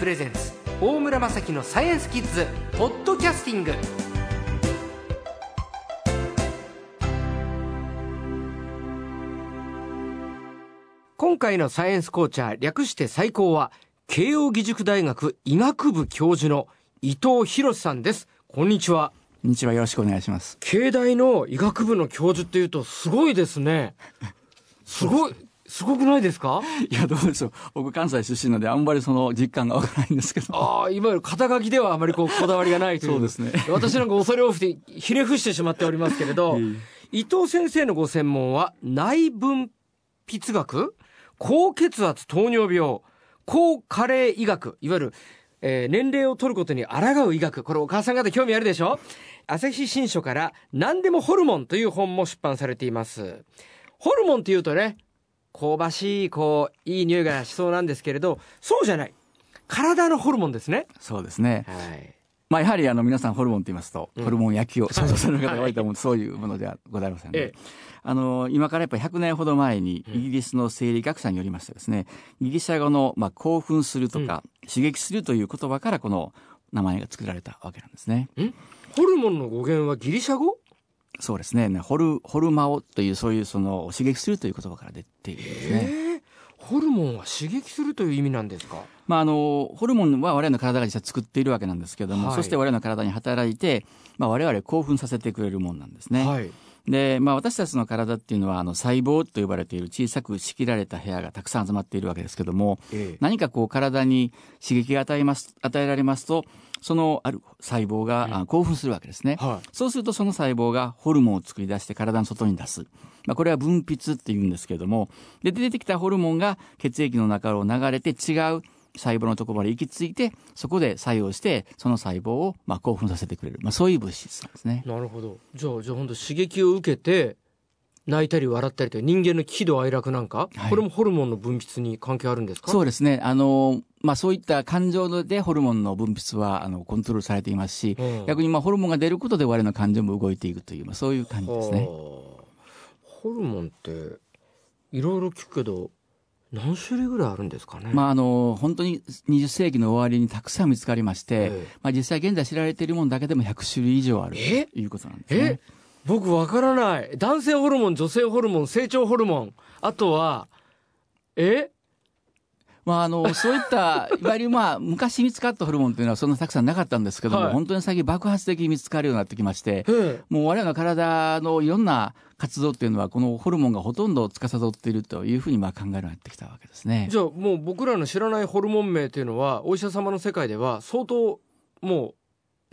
プレゼンツ大村雅樹のサイエンスキッズポッドキャスティング。今回のサイエンスコーチャー略して最高は慶應義塾大学医学部教授の伊藤博さんです。こんにちは。こんにちは。よろしくお願いします。慶大の医学部の教授っていうとすごいですね。すごいすごくないですか？いやどうでしょう。僕関西出身なのであんまりその実感がわからないんですけど。ああいわゆる肩書きではあまりこうこだわりがないという。そうですね。私なんか恐れ多くてひれ伏してしまっておりますけれど、伊藤先生のご専門は内分泌学？高血圧糖尿病？高加齢医学？いわゆる、えー年齢を取ることに抗う医学？これお母さん方興味あるでしょ？朝日新書から何でもホルモンという本も出版されています。ホルモンっていうとね香ばしいこういい匂いがしそうなんですけれどそうじゃない。体のホルモンですね。そうですね。はい。まあやはりあの皆さんホルモンと言いますと、うん。ホルモン焼きを想像される方が多いと思う、そういうものではございませんね、ええあの今からやっぱり100年ほど前にイギリスの生理学者によりましてですね、ギリシャ語のまあ興奮するとか、刺激するという言葉からこの名前が作られたわけなんですねホルモンの語源はギリシャ語そうですね。ホルホルマオというそういうその刺激するという言葉から出ているんですね、え。ーホルモンは刺激するという意味なんですか？まあ、あのホルモンは我々の体が実は作っているわけなんですけれども、はい。そして我々の体に働いて、まあ、我々を興奮させてくれるもんなんですね。はい。で、まあ、私たちの体っていうのはあの細胞と呼ばれている小さく仕切られた部屋がたくさん集まっているわけですけどもええ。何かこう体に刺激が与えます与えられますとそのある細胞が、興奮するわけですね。はいそうするとその細胞がホルモンを作り出して体の外に出す。まあ、これは分泌って言うんですけれども、で、出てきたホルモンが血液の中を流れて違う細胞のところまで行き着いて、そこで作用して、その細胞をまあ興奮させてくれる。まあ、そういう物質なんですね。なるほどじゃあじゃあ本当刺激を受けて泣いたり笑ったりという人間の喜怒哀楽なんか、はいこれもホルモンの分泌に関係あるんですか？そうですね。あの、まあ、そういった感情でホルモンの分泌は、あの、コントロールされていますし、うん。逆にまあ、ホルモンが出ることで我々の感情も動いていくという、まあ、そういう感じですね。はあ。ホルモンっていろいろ聞くけど何種類ぐらいあるんですかね？まあ、あの、本当に20世紀の終わりにたくさん見つかりまして、ええ。まあ、実際現在知られているものだけでも100種類以上あるえ？ということなんですえ？ね。僕わからない。男性ホルモン女性ホルモン成長ホルモン。あとはえ？まあ、あの、そういった、いわゆるまあ、昔見つかったホルモンというのはそんなたくさんなかったんですけども、はい本当に最近爆発的に見つかるようになってきまして、ええもう我々の体のいろんな活動っていうのは、このホルモンがほとんど司っているというふうにまあ考えるようになってきたわけですね。じゃあもう僕らの知らないホルモン名っていうのはお医者様の世界では相当もう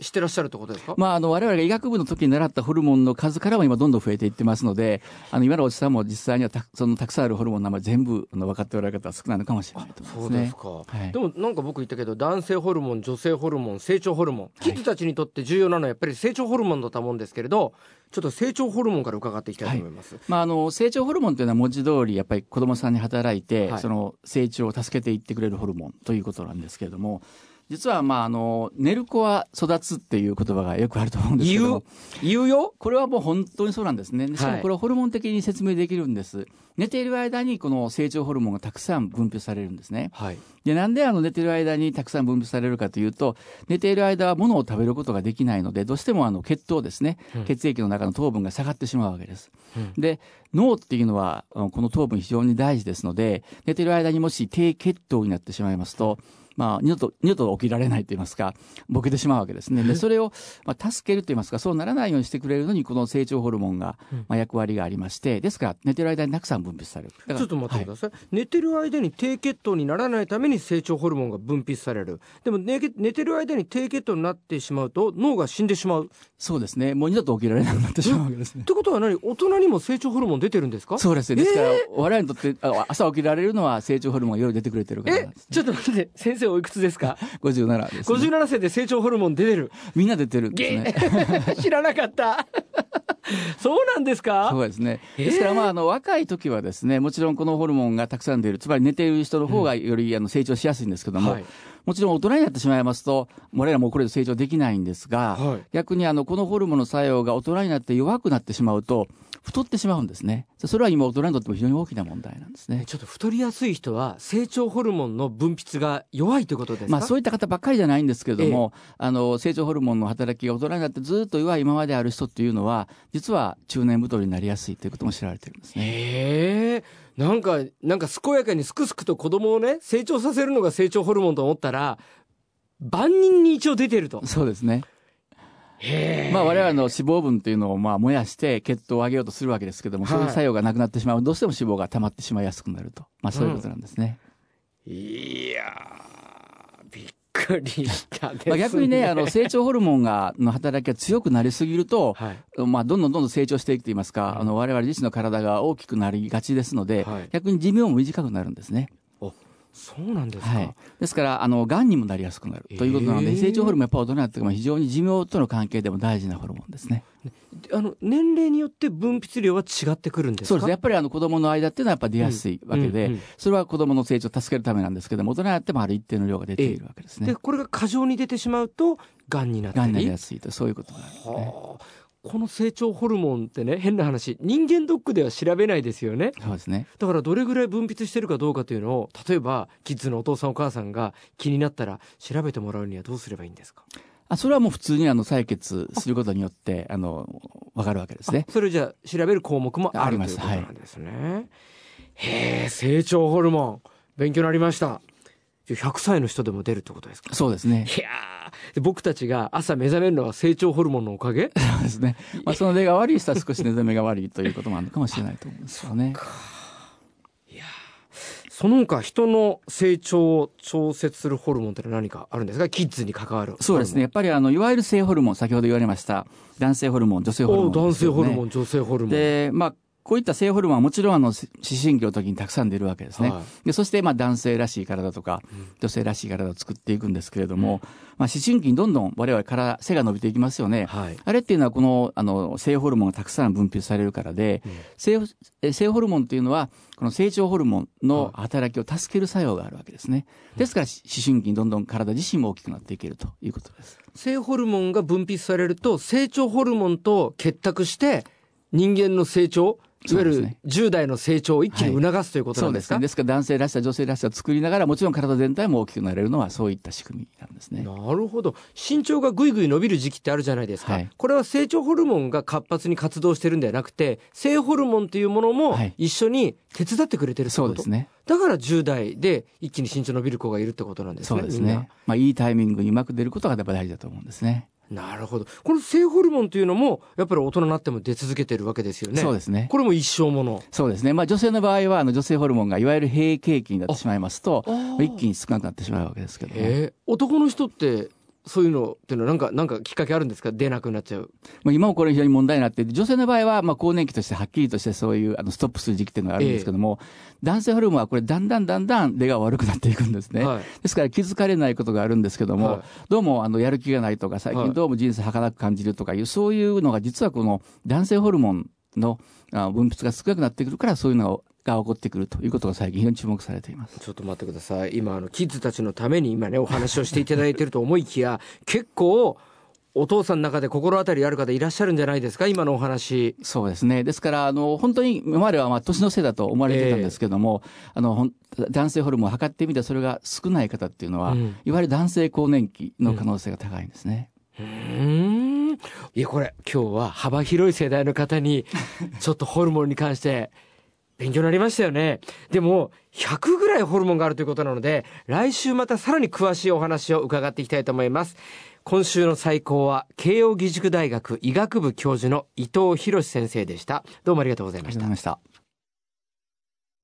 知ってらっしゃるってことですか、まあ、あの、我々が医学部の時に習ったホルモンの数からも今どんどん増えていってますので、あの、今のおじさんも実際にはたそのたくさんあるホルモンの名前全部あの分かっておられる方は少ないのかもしれないと思いうますね。そです。か、はい。でもなんか僕言ったけど男性ホルモン女性ホルモン成長ホルモンキッズたちにとって重要なのはやっぱり成長ホルモンだと思うんですけれどちょっと成長ホルモンから伺っていきたいと思います、まあ、あの成長ホルモンというのは文字通りやっぱり子供さんに働いて、はい。その成長を助けていってくれるホルモンということなんですけれども実はまああの寝る子は育つっていう言葉がよくあると思うんですけど。言うも言うよ？これはもう本当にそうなんですね。しかもこれはホルモン的に説明できるんです、寝ている間にこの成長ホルモンがたくさん分泌されるんですね。はい。でなんであの寝ている間にたくさん分泌されるかというと寝ている間は物を食べることができないのでどうしてもあの血糖ですね、うん。血液の中の糖分が下がってしまうわけです。うん。で脳っていうのはこの糖分非常に大事ですので寝てる間にもし低血糖になってしまいますと、まあ、二度と二度と起きられないと言いますかボケてしまうわけですね。でそれを、まあ、助けると言いますかそうならないようにしてくれるのにこの成長ホルモンが、うん。まあ、役割がありましてですから寝てる間にたくさん分泌される。ちょっと待ってくはいださい、寝てる間に低血糖にならないために成長ホルモンが分泌される。でも寝け寝てる間に低血糖になってしまうと脳が死んでしまう。っそうですね。もう二度と起きられなくなってしまうわけですね。てことは何？大人にも成長ホルモン出てるんですか？そうですね。ですから、我々にとってあ朝起きられるのは成長ホルモンが夜出てくれてるからなえんです、ちょっと待って。先生おいくつですか？57です、ね、57歳で成長ホルモン出てる。みんな出てるんですね。げ 知らなかった。そうなんですか？そうですね。ですから、まあ、あの、若い時はですね、もちろんこのホルモンがたくさん出る、つまり寝ている人の方がより、あの成長しやすいんですけども、はいもちろん大人になってしまいますと、我らもこれで成長できないんですが、はい逆にあの、このホルモンの作用が大人になって弱くなってしまうと、太ってしまうんですね。それは今大人にとっても非常に大きな問題なんですね。ちょっと太りやすい人は成長ホルモンの分泌が弱いということですか？まあそういった方ばっかりじゃないんですけれども、あの、成長ホルモンの働きが大人になってずっと弱い今まである人っていうのは、実は中年太りになりやすいということも知られてるんですね。へえなんかなんか健やかにすくすくと子供をね成長させるのが成長ホルモンと思ったら万人に一応出てるとそうですね。まあ我々の脂肪分というのをまあ燃やして血糖を上げようとするわけですけども、はいそういう作用がなくなってしまう。どうしても脂肪が溜まってしまいやすくなると。まあそういうことなんですね。いやーびっくりしたです、ね。まあ逆にね、あの成長ホルモンが、の働きが強くなりすぎると、はい。まあどんどんどんどん成長していくといいますか、あの我々自身の体が大きくなりがちですので、はい。逆に寿命も短くなるんですね。そうなんですか、はい。ですから、あの、癌にもなりやすくなるということなので、えー成長ホルモンやっぱ大人になってから非常に寿命との関係でも大事なホルモンですね。あの年齢によって分泌量は違ってくるんですか？そうですね。やっぱりあの子供の間っていうのはやっぱ出やすいわけで、うんうんそれは子供の成長を助けるためなんですけども、大人になってもある一定の量が出ているわけですね。でこれが過剰に出てしまうとがんになったり癌になりやすいと、そういうことなんですね。はあこの成長ホルモンってね変な話。人間ドックでは調べないですよね。そうですね。だからどれぐらい分泌してるかどうかというのを例えばキッズのお父さんお母さんが気になったら調べてもらうにはどうすればいいんですか？あ、それはもう普通にあの採血することによって、あの、わかるわけですね。あそれじゃあ調べる項目もあるということなんですね、へえ成長ホルモン。勉強になりました。じゃあ100歳の人でも出るってことですか？そうですね。いやーで僕たちが朝目覚めるのは成長ホルモンのおかげ？そうですね。まあ、その出が悪い人は少し寝覚めが悪いということもあるのかもしれないと思うんですよね。その他人の成長を調節するホルモンって何かあるんですか？キッズに関わるそうですね。やっぱりあの、いわゆる性ホルモン、先ほど言われました、男性ホルモン、女性ホルモン、お男性ホルモン。ン女性ホルモンで、まあ、こういった性ホルモンはもちろんあの、思春期の時にたくさん出るわけですね。はいでそしてまあ男性らしい体とか、女性らしい体を作っていくんですけれども、まあ思春期にどんどん我々から背が伸びていきますよね。はいあれっていうのはこの、あの、性ホルモンがたくさん分泌されるからで、性え性ホルモンっていうのは、この成長ホルモンの働きを助ける作用があるわけですね。ですから思春期にどんどん体自身も大きくなっていけるということです。性ホルモンが分泌されると成長ホルモンと結託して人間の成長いわゆるそうですね。10代の成長を一気に促すということなんですか、そうですから男性らしさ、女性らしさを作りながら、もちろん体全体も大きくなれるのはそういった仕組みなんですね。なるほど。身長がぐいぐい伸びる時期ってあるじゃないですか、はい。これは成長ホルモンが活発に活動してるんではなくて性ホルモンというものもはい。一緒に手伝ってくれてるってこと、そうですね。だから10代で一気に身長伸びる子がいるってことなんですねそうですね。まあ、いいタイミングにうまく出ることがやっぱ大事だと思うんですね。なるほどこの性ホルモンというのもやっぱり大人になっても出続けてるわけですよねそうですね。これも一生ものそうですね。まあ、女性の場合は、あの、女性ホルモンがいわゆる閉経期になってしまいますと、一気に少なくなってしまうわけですけども。えー男の人ってそういうのっていうのはなんかなんかきっかけあるんですか？出なくなっちゃう。まあ、今もこれ非常に問題になって女性の場合は、まあ、更年期としてはっきりとしてそういう、あの、ストップする時期っていうのがあるんですけども、男性ホルモンはこれ、だんだんだんだん出が悪くなっていくんですね。はい。ですから気づかれないことがあるんですけども、はい。どうもあのやる気がないとか、最はい近どうも人生儚く感じるとかいう、そういうのが実はこの男性ホルモンのあ分泌が少なくなってくるから、そういうのが起こってくるということが最近非常に注目されています。ちょっと待ってください。今あのキッズたちのために今ねお話をしていただいてると思いきや 結構お父さんの中で心当たりある方いらっしゃるんじゃないですか？今のお話。そうですね。ですから、あの、本当に今まではまあ年のせいだと思われてたんですけども、あの、ほん男性ホルモンを測ってみてそれが少ない方っていうのは、うん。いわゆる男性更年期の可能性が高いんですね。うーん。いやこれ今日は幅広い世代の方にちょっとホルモンに関して勉強になりましたよね。でも100ぐらいホルモンがあるということなので来週またさらに詳しいお話を伺っていきたいと思います。今週の最高は慶應義塾大学医学部教授の伊藤博先生でした。どうもありがとうございました。ありがとうございました。